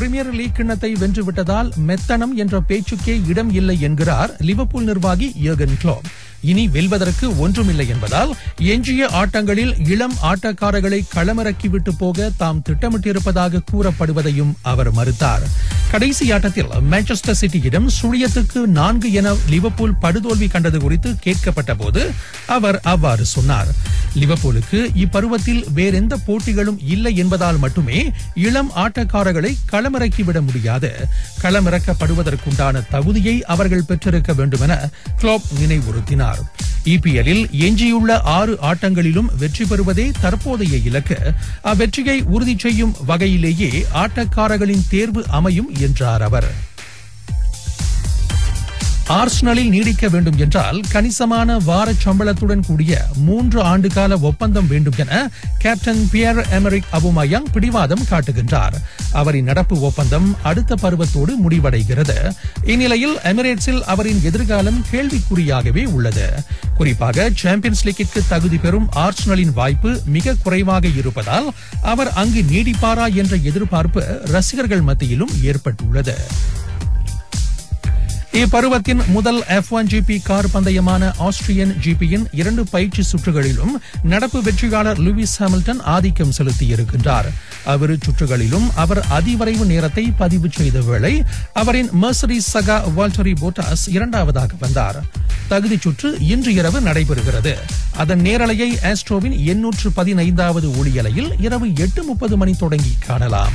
Premier league கிண்ணத்தை வென்றுவிட்டதால் மெத்தனம் என்ற பேச்சுக்கே இடம் இல்லை என்கிறார் லிவர்பூல் நிர்வாகி யர்கன் கிளோப் இனி வெல்வதற்கு ஒன்றுமில்லை என்பதால் எஞ்சிய ஆட்டங்களில் இளம் ஆட்டக்காரர்களை களமிறக்கிவிட்டு போக தாம் திட்டமிட்டிருப்பதாக கூறப்படுவதையும் அவர் மறுத்தார். கடைசி ஆட்டத்தில் மான்செஸ்டர் சிட்டியிடம் சுழியத்துக்கு நான்கு என லிவர்பூல் படுதோல்வி கண்டது குறித்து கேட்கப்பட்ட போது அவர் அவ்வாறு சொன்னார். லிவர்பூலுக்கு இப்பருவத்தில் வேறெந்த போட்டிகளும் இல்லை என்பதால் மட்டுமே இளம் ஆட்டக்காரர்களை களமிறக்கிவிட முடியாது. களமிறக்கப்படுவதற்குண்டான தகுதியை அவர்கள் பெற்றிருக்க வேண்டும் என கிளோப் நினைவுறுத்தினார். இபிஎல்லில் எஞ்சியுள்ள ஆறு ஆட்டங்களிலும் வெற்றி பெறுவதே தற்போதைய இலக்கு. அவ்வெற்றியை உறுதி செய்யும் வகையிலேயே ஆட்டக்காரர்களின் தேர்வு அமையும் என்றார் அவர். ஆர்ஸ்னலில் நீடிக்க வேண்டும் என்றால் கணிசமான வார சம்பளத்துடன் கூடிய மூன்று ஆண்டுகால ஒப்பந்தம் வேண்டும் என கேப்டன் பியர் எமரிக் அபுமயங் பிடிவாதம் காட்டுகின்றார். அவரின் நடப்பு ஒப்பந்தம் அடுத்த பருவத்தோடு முடிவடைகிறது. இந்நிலையில் எமிரேட்ஸில் அவரின் எதிர்காலம் கேள்விக்குறியாகவே உள்ளது. குறிப்பாக சாம்பியன்ஸ் லீக்கிற்கு தகுதி பெறும் ஆர்ஸ்னலின் வாய்ப்பு மிக குறைவாக இருப்பதால் அவர் அங்கு நீடிப்பாரா என்ற எதிர்பார்ப்பு ரசிகர்கள் மத்தியிலும் ஏற்பட்டுள்ளது. இப்பருவத்தின் முதல் எஃப் ஒன் ஜிபி கார் பந்தயமான ஆஸ்திரியன் ஜிபியின் இரண்டு பயிற்சி சுற்றுகளிலும் நடப்பு வெற்றியாளர் லூயிஸ் ஹாமில்டன் ஆதிக்கம் செலுத்தியிருக்கின்றார். அவ்விரு சுற்றுகளிலும் அவர் அதிவரைவு நேரத்தை பதிவு செய்த வேளை அவரின் மெர்சரி சகா வால்டரி போட்டாஸ் இரண்டாவதாக வந்தார். தகுதி சுற்று இன்று இரவு நடைபெறுகிறது. அதன் நேரலையை ஆஸ்ட்ரோவின் எண்ணூற்று பதினைந்தாவது ஒளியலையில் இரவு எட்டு முப்பது மணி தொடங்கி காணலாம்.